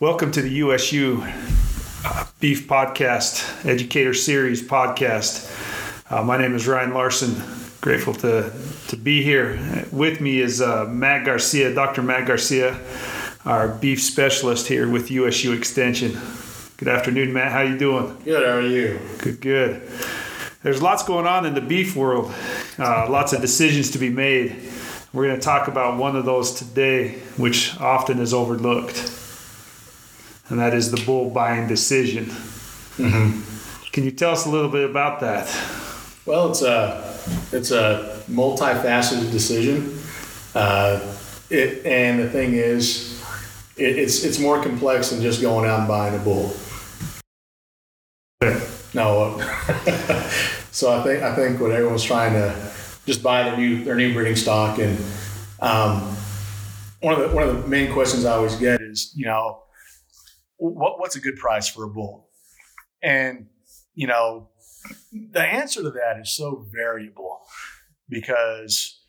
Welcome to the USU uh, Beef Podcast, Educator Series Podcast. Uh, my name is Ryan Larsen. Grateful to, to be here. With me is uh, Matt Garcia, Dr. Matt Garcia, our beef specialist here with USU Extension. Good afternoon, Matt. How are you doing? Good. How are you? Good. Good. There's lots going on in the beef world. Uh, lots of decisions to be made. We're going to talk about one of those today, which often is overlooked and that is the bull buying decision. Mm-hmm. Can you tell us a little bit about that? Well, it's a it's a multifaceted decision, uh, it, and the thing is, it, it's it's more complex than just going out and buying a bull. No, so I think I think what everyone's trying to just buy their new their new breeding stock, and um, one of the one of the main questions I always get is, you know, what, what's a good price for a bull? And, you know, the answer to that is so variable because,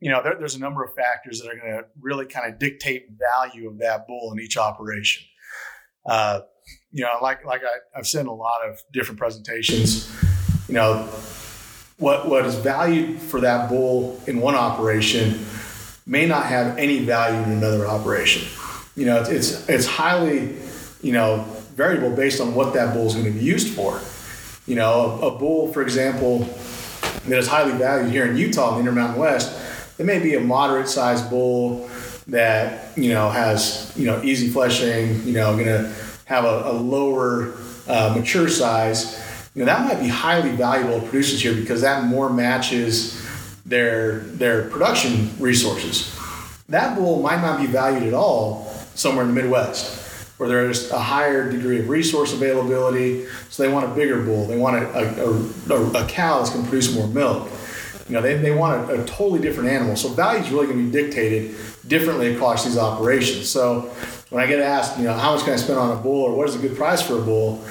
you know, there, there's a number of factors that are going to really kind of dictate value of that bull in each operation. Uh, you know, like like I, I've said in a lot of different presentations, you know, what what is valued for that bull in one operation may not have any value in another operation. You know, it's it's, it's highly you know, variable based on what that bull is going to be used for. You know, a, a bull, for example, that is highly valued here in Utah, in the Intermountain West, it may be a moderate sized bull that, you know, has, you know, easy fleshing, you know, going to have a, a lower uh, mature size. You know, that might be highly valuable to producers here because that more matches their their production resources. That bull might not be valued at all somewhere in the Midwest where there's a higher degree of resource availability. So they want a bigger bull. They want a, a, a, a cow that's going to produce more milk. You know, they, they want a, a totally different animal. So value is really going to be dictated differently across these operations. So when I get asked, you know, how much can I spend on a bull or what is a good price for a bull?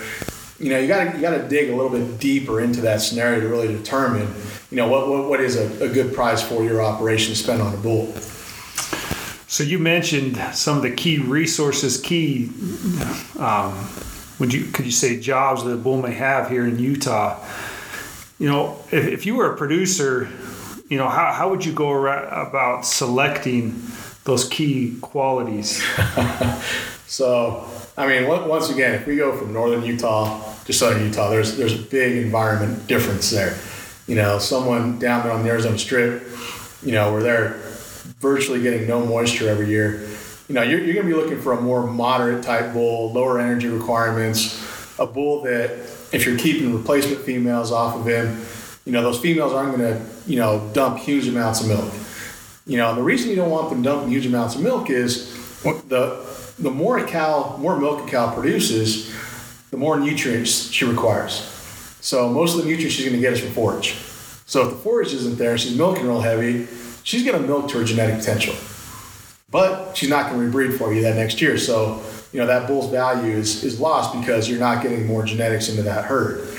You know, you got to you got to dig a little bit deeper into that scenario to really determine, you know, what what, what is a, a good price for your operation to spend on a bull. So you mentioned some of the key resources, key. Um, would you could you say jobs that a bull may have here in Utah? You know, if, if you were a producer, you know how, how would you go about selecting those key qualities? so, I mean, once again, if we go from northern Utah to southern Utah, there's there's a big environment difference there. You know, someone down there on the Arizona Strip, you know, where they're virtually getting no moisture every year, you know, you're, you're going to be looking for a more moderate type bull, lower energy requirements, a bull that if you're keeping replacement females off of him, you know, those females aren't going to, you know, dump huge amounts of milk. You know, the reason you don't want them dumping huge amounts of milk is the the more a cow, more milk a cow produces, the more nutrients she requires. So most of the nutrients she's going to get is from forage. So if the forage isn't there, she's milking real heavy she's going to milk to her genetic potential. But she's not going to rebreed for you that next year. So, you know, that bull's value is, is lost because you're not getting more genetics into that herd.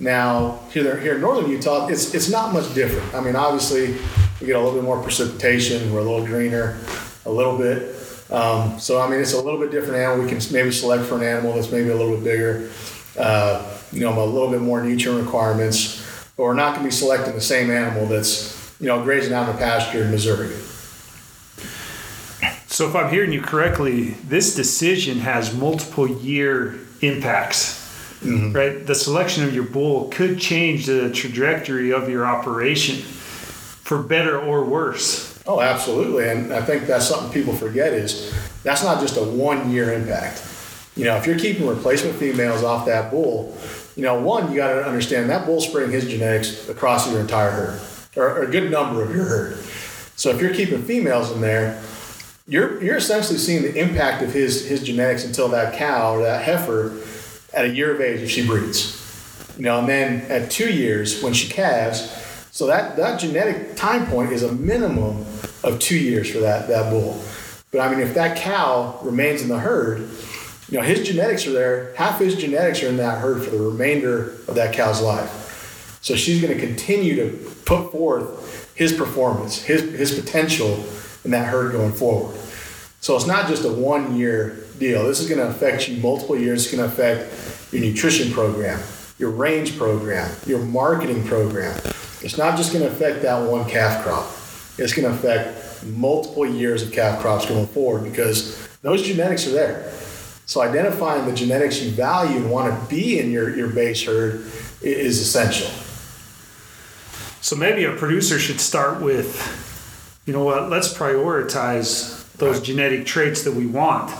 Now, here, here in northern Utah, it's, it's not much different. I mean, obviously, we get a little bit more precipitation, we're a little greener, a little bit. Um, so, I mean, it's a little bit different animal. We can maybe select for an animal that's maybe a little bit bigger, uh, you know, a little bit more nutrient requirements. But we're not going to be selecting the same animal that's you know, grazing out in the pasture in Missouri. So, if I'm hearing you correctly, this decision has multiple year impacts, mm-hmm. right? The selection of your bull could change the trajectory of your operation for better or worse. Oh, absolutely. And I think that's something people forget is that's not just a one year impact. You know, if you're keeping replacement females off that bull, you know, one, you got to understand that bull spreading his genetics across your entire herd or, a good number of your herd. So if you're keeping females in there, you're you're essentially seeing the impact of his his genetics until that cow or that heifer at a year of age if she breeds. You know, and then at two years when she calves, so that, that genetic time point is a minimum of two years for that, that bull. But I mean, if that cow remains in the herd, you know, his genetics are there, half his genetics are in that herd for the remainder of that cow's life. So she's going to continue to put forth his performance, his, his potential in that herd going forward. So it's not just a one year deal. This is going to affect you multiple years. It's going to affect your nutrition program, your range program, your marketing program. It's not just going to affect that one calf crop. It's going to affect multiple years of calf crops going forward because those genetics are there. So identifying the genetics you value and want to be in your, your base herd is essential. So maybe a producer should start with, you know what, let's prioritize those right. genetic traits that we want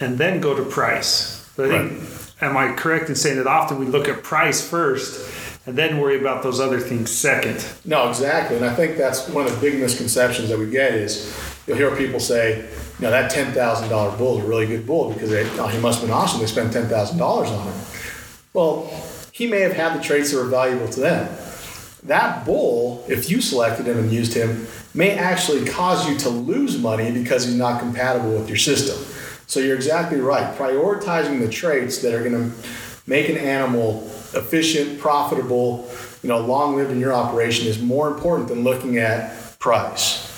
and then go to price. But I think, right. am I correct in saying that often we look at price first and then worry about those other things second? No, exactly. And I think that's one of the big misconceptions that we get is you'll hear people say, you know, that $10,000 bull is a really good bull because they, oh, he must have been awesome. They spent $10,000 on him. Well, he may have had the traits that were valuable to them. That bull, if you selected him and used him, may actually cause you to lose money because he's not compatible with your system. So you're exactly right. Prioritizing the traits that are going to make an animal efficient, profitable, you know, long lived in your operation is more important than looking at price.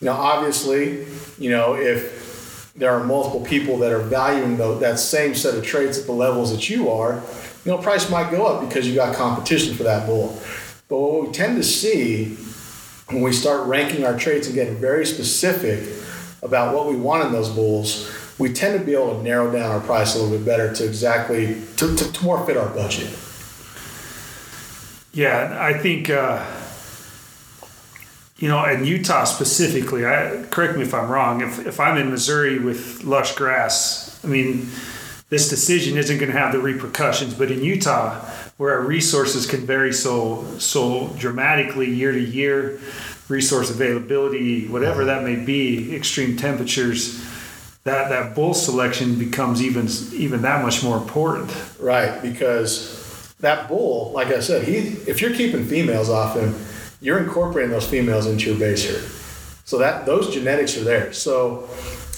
Now, obviously, you know, if there are multiple people that are valuing the, that same set of traits at the levels that you are, you know, price might go up because you got competition for that bull. But what we tend to see when we start ranking our traits and getting very specific about what we want in those bulls, we tend to be able to narrow down our price a little bit better to exactly to, to, to more fit our budget. Yeah, I think uh, you know, in Utah specifically. I correct me if I'm wrong. If if I'm in Missouri with lush grass, I mean, this decision isn't going to have the repercussions. But in Utah, where our resources can vary so so dramatically year to year, resource availability, whatever that may be, extreme temperatures, that that bull selection becomes even even that much more important. Right, because that bull, like I said, he if you're keeping females off him, you're incorporating those females into your base herd. So that those genetics are there. So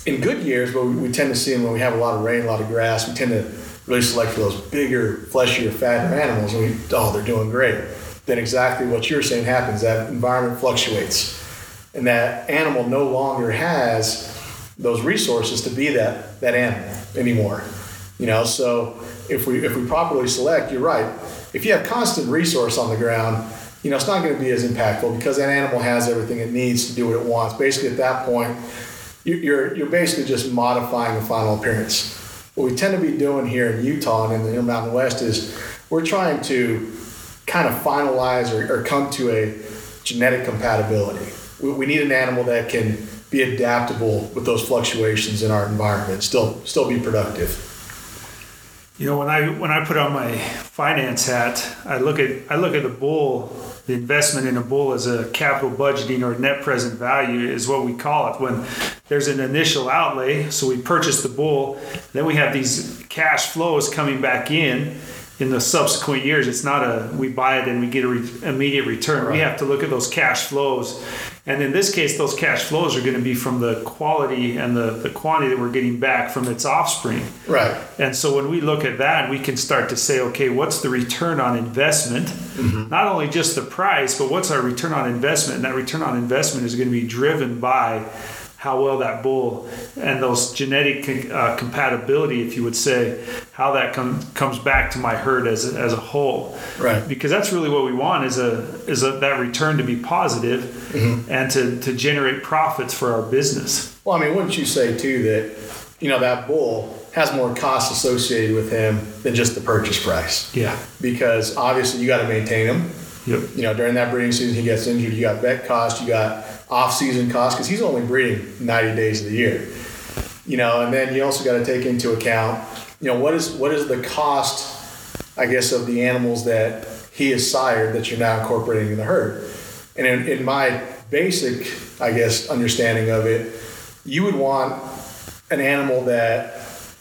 in good years, what we, tend to see them when we have a lot of rain, a lot of grass, we tend to really select for those bigger, fleshier, fatter animals, and we oh they're doing great. Then exactly what you're saying happens. That environment fluctuates, and that animal no longer has those resources to be that that animal anymore. You know, so if we if we properly select, you're right. If you have constant resource on the ground, you know it's not going to be as impactful because that animal has everything it needs to do what it wants. Basically, at that point, you're you're basically just modifying the final appearance what we tend to be doing here in Utah and in the Intermountain West is we're trying to kind of finalize or, or come to a genetic compatibility. We, we, need an animal that can be adaptable with those fluctuations in our environment, still still be productive. You know, when I when I put on my finance hat, I look at I look at the bull the investment in a bull as a capital budgeting or net present value is what we call it. When there's an initial outlay so we purchase the bull then we have these cash flows coming back in in the subsequent years. It's not a we buy it and we get an re- immediate return. Right. we have to look at those cash flows and in this case, those cash flows are going to be from the quality and the, the quantity that we're getting back from its offspring. Right. And so when we look at that, we can start to say, okay, what's the return on investment? Mm-hmm. Not only just the price, but what's our return on investment? And that return on investment is going to be driven by how well that bull and those genetic uh, compatibility, if you would say, how that com- comes back to my herd as a, as a whole. Right. Because that's really what we want is a is a, that return to be positive mm-hmm. and to, to generate profits for our business. Well, I mean, wouldn't you say too that you know that bull has more costs associated with him than just the purchase price? Yeah. Because obviously you got to maintain him. Yep. You know, during that breeding season, he gets injured. You got vet costs. You got off-season costs because he's only breeding 90 days of the year. You know, and then you also got to take into account, you know, what is what is the cost, I guess, of the animals that he has sired that you're now incorporating in the herd. And in, in my basic, I guess, understanding of it, you would want an animal that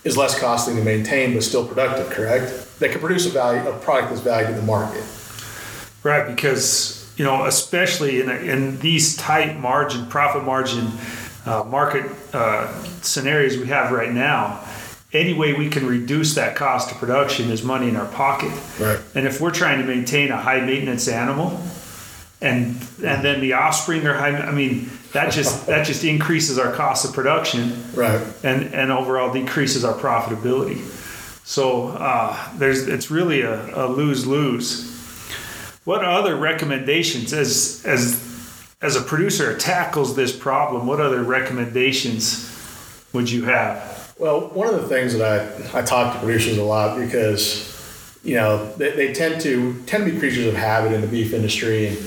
is less costly to maintain but still productive, correct? That can produce a value, a product that's valued in the market. Right, because you know, especially in, in these tight margin, profit margin uh, market uh, scenarios we have right now, any way we can reduce that cost of production is money in our pocket. Right. And if we're trying to maintain a high maintenance animal, and and then the offspring are high, I mean, that just that just increases our cost of production, right? And and overall decreases our profitability. So uh, there's it's really a, a lose lose. What other recommendations as as as a producer tackles this problem? What other recommendations would you have? Well, one of the things that I, I talk to producers a lot because you know they, they tend to tend to be creatures of habit in the beef industry and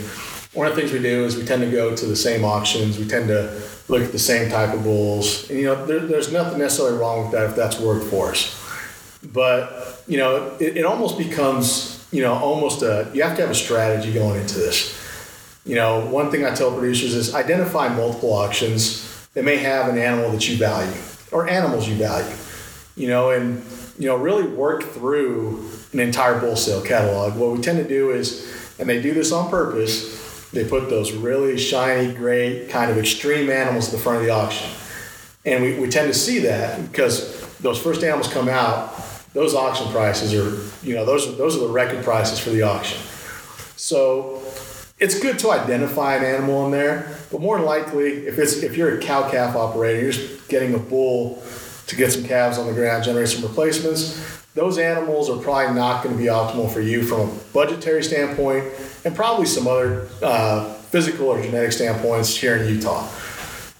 one of the things we do is we tend to go to the same auctions. We tend to look at the same type of bulls. And, you know, there, there's nothing necessarily wrong with that if that's worked for us. But, you know, it, it almost becomes, you know, almost a, you have to have a strategy going into this. You know, one thing I tell producers is identify multiple auctions that may have an animal that you value or animals you value, you know, and, you know, really work through an entire bull sale catalog. What we tend to do is, and they do this on purpose, they put those really shiny, great, kind of extreme animals at the front of the auction. And we, we tend to see that because those first animals come out, those auction prices are, you know, those, those are the record prices for the auction. So it's good to identify an animal in there, but more likely, if it's if you're a cow calf operator, you're just getting a bull to get some calves on the ground, generate some replacements. Those animals are probably not going to be optimal for you from a budgetary standpoint and probably some other uh, physical or genetic standpoints here in Utah.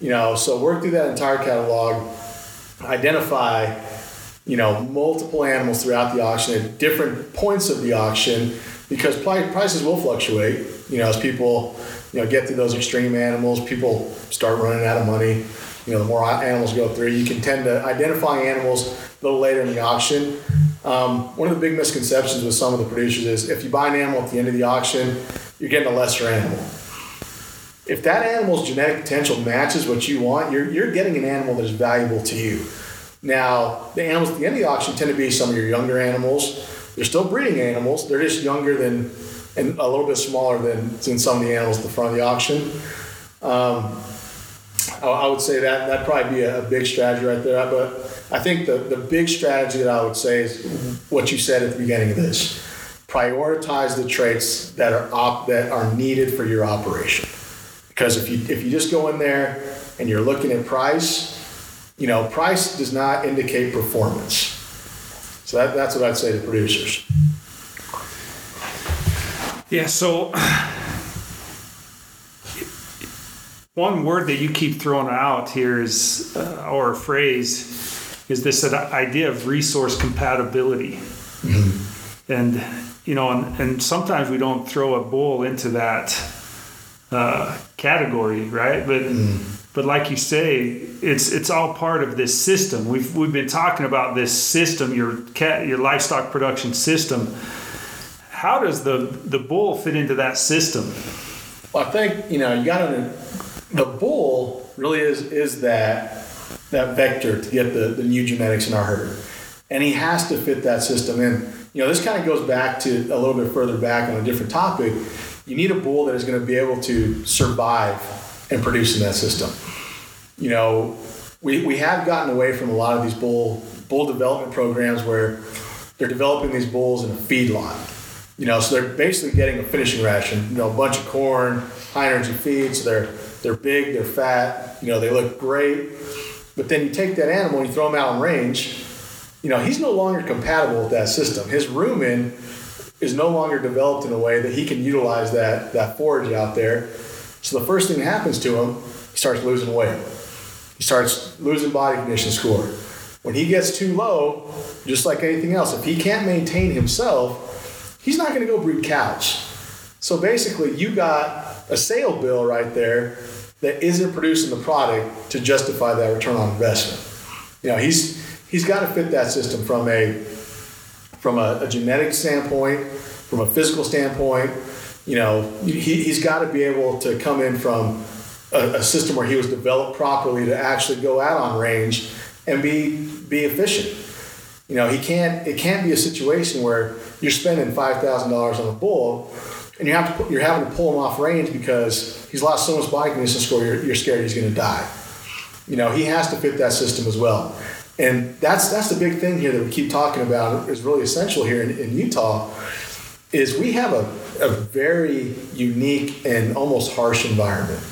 You know, so work through that entire catalog, identify, you know, multiple animals throughout the auction at different points of the auction because prices will fluctuate. You know, as people, you know, get through those extreme animals, people start running out of money. You know, the more animals go through, you can tend to identify animals a little later in the auction um, one of the big misconceptions with some of the producers is if you buy an animal at the end of the auction, you're getting a lesser animal. If that animal's genetic potential matches what you want, you're, you're getting an animal that is valuable to you. Now, the animals at the end of the auction tend to be some of your younger animals. They're still breeding animals. They're just younger than and a little bit smaller than, than some of the animals at the front of the auction. Um, I, would say that that'd probably be a, a big strategy right there. But I think the, the big strategy that I would say is what you said at the beginning of this. Prioritize the traits that are op, that are needed for your operation. Because if you if you just go in there and you're looking at price, you know, price does not indicate performance. So that, that's what I'd say to producers. Yeah, so one word that you keep throwing out here is, uh, or a phrase, is this idea of resource compatibility. Mm-hmm. And, you know, and, and sometimes we don't throw a bull into that uh, category, right? But, mm. but like you say, it's, it's all part of this system. We've, we've been talking about this system, your cat, your livestock production system. How does the, the bull fit into that system? Well, I think, you know, you got to, the bull really is, is that that vector to get the, the new genetics in our herd. And he has to fit that system in. You know, this kind of goes back to a little bit further back on a different topic. You need a bull that is going to be able to survive and produce in that system. You know, we, we have gotten away from a lot of these bull bull development programs where they're developing these bulls in a feedlot. You know, so they're basically getting a finishing ration. You know, a bunch of corn, high energy feed. So they're they're big, they're fat. You know, they look great but then you take that animal and you throw him out in range, you know, he's no longer compatible with that system. His rumen is no longer developed in a way that he can utilize that, that forage out there. So the first thing that happens to him, he starts losing weight. He starts losing body condition score. When he gets too low, just like anything else, if he can't maintain himself, he's not going to go breed cows. So basically, you got a sale bill right there that isn't producing the product to justify that return on investment. You know, he's he's got to fit that system from a from a, a genetic standpoint, from a physical standpoint. You know, he, he's got to be able to come in from a, a system where he was developed properly to actually go out on range and be be efficient. You know, he can't. It can't be a situation where you're spending five thousand dollars on a bull and you have to you're having to pull him off range because he's lost so much body condition score. You're, you're scared he's going to die. You know, he has to fit that system as well, and that's that's the big thing here that we keep talking about is really essential here in, in Utah. Is we have a, a very unique and almost harsh environment.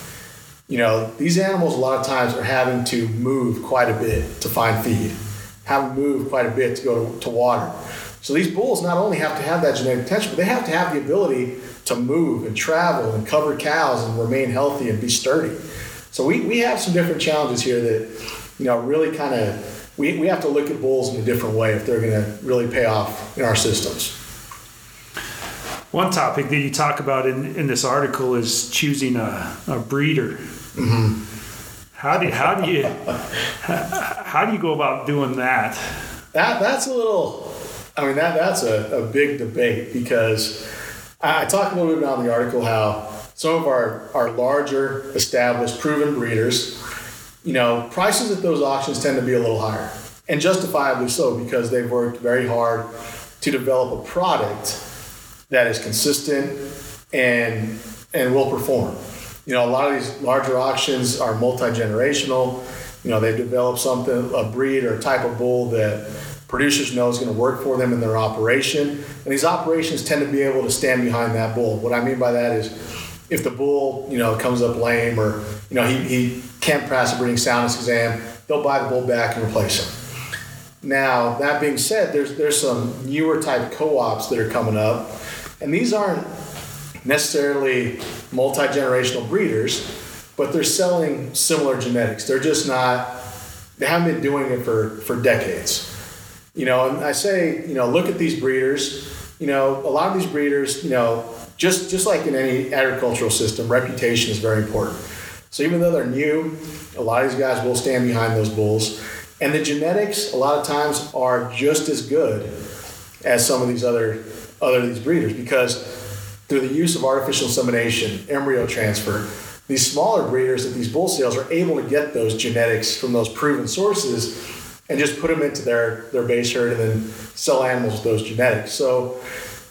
you know, these animals a lot of times are having to move quite a bit to find feed, have to move quite a bit to go to, to water. So these bulls not only have to have that genetic potential, but they have to have the ability to move and travel and cover cows and remain healthy and be sturdy. So we, we have some different challenges here that, you know, really kind of, we, we have to look at bulls in a different way if they're going to really pay off in our systems. One topic that you talk about in, in this article is choosing a, a breeder. Mm-hmm. How do how do you how do you go about doing that? That that's a little. I mean that that's a, a big debate because I, talk a little bit about in the article how some of our our larger established proven breeders, you know, prices at those auctions tend to be a little higher, and justifiably so because they've worked very hard to develop a product that is consistent and and will perform. You know, a lot of these larger auctions are multi-generational. You know, they've developed something, a breed or a type of bull that producers know is going to work for them in their operation. And these operations tend to be able to stand behind that bull. What I mean by that is if the bull, you know, comes up lame or, you know, he, he can't pass a breeding soundness exam, they'll buy the bull back and replace him. Now, that being said, there's there's some newer type co-ops that are coming up, and these aren't necessarily multi generational breeders, but they're selling similar genetics. They're just not, they haven't been doing it for, for decades. You know, and I say, you know, look at these breeders. You know, a lot of these breeders, you know, just just like in any agricultural system, reputation is very important. So even though they're new, a lot of these guys will stand behind those bulls. And the genetics, a lot of times, are just as good as some of these other other these breeders because through the use of artificial insemination, embryo transfer, these smaller breeders at these bull sales are able to get those genetics from those proven sources and just put them into their, their base herd and then sell animals with those genetics. So,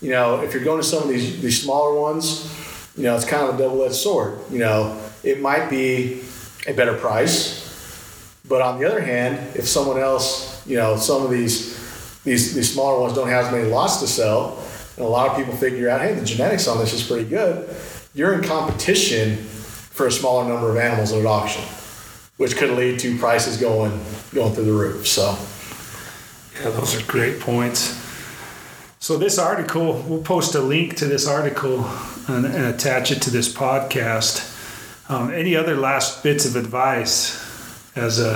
you know, if you're going to some of these, these smaller ones, you know, it's kind of a double-edged sword. You know, it might be a better price, but on the other hand, if someone else, you know, some of these these, these smaller ones don't have as many lots to sell, and a lot of people figure out, hey, the genetics on this is pretty good, you're in competition for a smaller number of animals at auction, which could lead to prices going going through the roof. So, yeah, those are great points. So this article, we'll post a link to this article and, and attach it to this podcast. Um, any other last bits of advice as a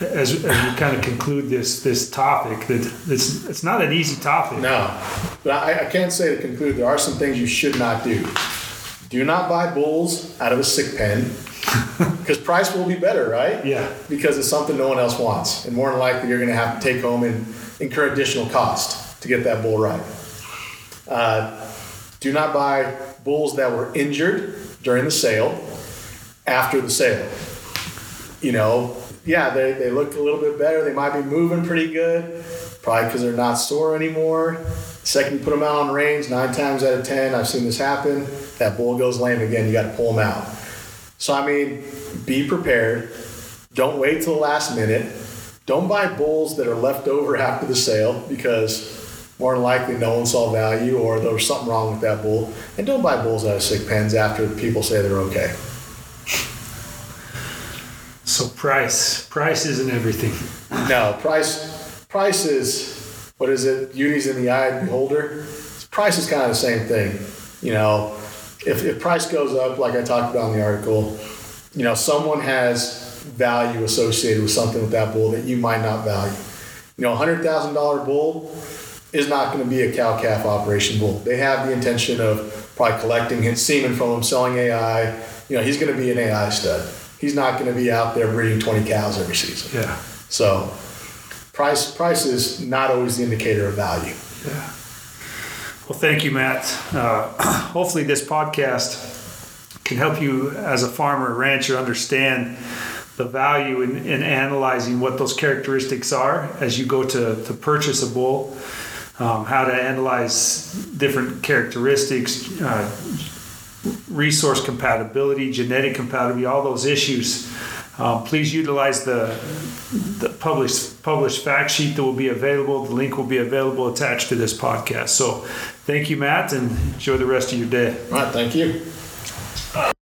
as, as we kind of conclude this this topic that it's it's not an easy topic. No, but I, I can't say to conclude. There are some things you should not do. Do not buy bulls out of a sick pen because price will be better, right? Yeah. Because it's something no one else wants, and more than likely you're going to have to take home and incur additional cost to get that bull right. Uh, do not buy bulls that were injured during the sale after the sale. You know, yeah, they, they look a little bit better. They might be moving pretty good, probably because they're not sore anymore. The second you put them out on range, nine times out of ten, I've seen this happen. That bull goes lame again. You got to pull them out. So I mean, be prepared. Don't wait till the last minute. Don't buy bulls that are left over after the sale because more than likely no one saw value or there was something wrong with that bull. And don't buy bulls out of sick pens after people say they're okay. So price, price isn't everything. No, price, price is what is it? Beauty's in the eye of the beholder. Price is kind of the same thing. You know, if, if price goes up, like I talked about in the article, you know, someone has value associated with something with that bull that you might not value. You know, a hundred thousand dollar bull is not going to be a cow calf operation bull. They have the intention of probably collecting his semen from him, selling AI. You know, he's going to be an AI stud he's not going to be out there breeding 20 cows every season. Yeah. So price price is not always the indicator of value. Yeah. Well, thank you, Matt. Uh, hopefully, this podcast can help you as a farmer or rancher understand the value in, in analyzing what those characteristics are as you go to, to purchase a bull, um, how to analyze different characteristics, uh, resource compatibility, genetic compatibility, all those issues. Um, please utilize the, the published published fact sheet that will be available. The link will be available attached to this podcast. So, thank you, Matt, and enjoy the rest of your day. All right, thank you.